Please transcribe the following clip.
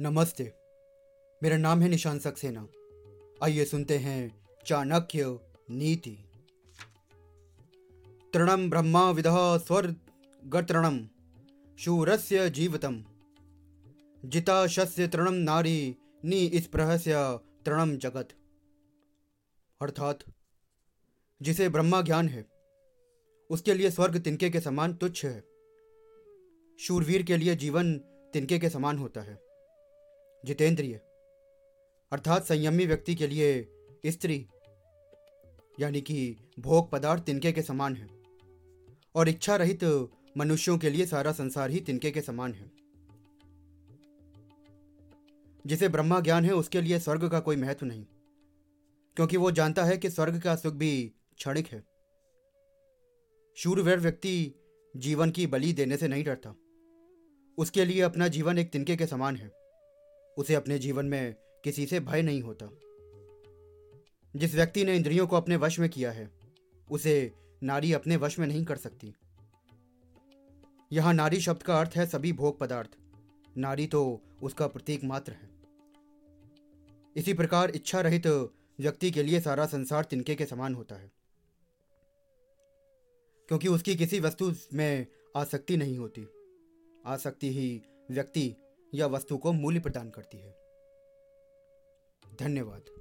नमस्ते। मेरा नाम है निशान सक्सेना। आइए सुनते हैं चाणक्य नीति। तृणम ब्रह्मा विद स्वर्गतृणम शूरस्य जीवतम। जिता शस्य तृणम नारी, नि प्रहस्य तृणम जगत। अर्थात, जिसे ब्रह्मा ज्ञान है, उसके लिए स्वर्ग तिनके के समान तुच्छ है। शूरवीर के लिए जीवन तिनके के समान होता है। जितेंद्रिय, अर्थात संयमी व्यक्ति के लिए स्त्री, यानी कि भोग पदार्थ तिनके के समान है, और इच्छा रहित मनुष्यों के लिए सारा संसार ही तिनके के समान है। जिसे ब्रह्मा ज्ञान है, उसके लिए स्वर्ग का कोई महत्व नहीं, क्योंकि वो जानता है कि स्वर्ग का सुख भी क्षणिक है। शूरवीर व्यक्ति जीवन की बलि देने से नहीं डरता, उसके लिए अपना जीवन एक तिनके के समान है। उसे अपने जीवन में किसी से भय नहीं होता। जिस व्यक्ति ने इंद्रियों को अपने वश में किया है, उसे नारी अपने वश में नहीं कर सकती। यहाँ नारी शब्द का अर्थ है सभी भोग पदार्थ। नारी तो उसका प्रतीक मात्र है। इसी प्रकार इच्छा रहित तो व्यक्ति के लिए सारा संसार तिनके के समान होता है। क्योंकि उसकी किसी वस्तु में आसक्ति नहीं होती। आसक्ति ही व्यक्ति या वस्तु को मूल्य प्रदान करती है। धन्यवाद।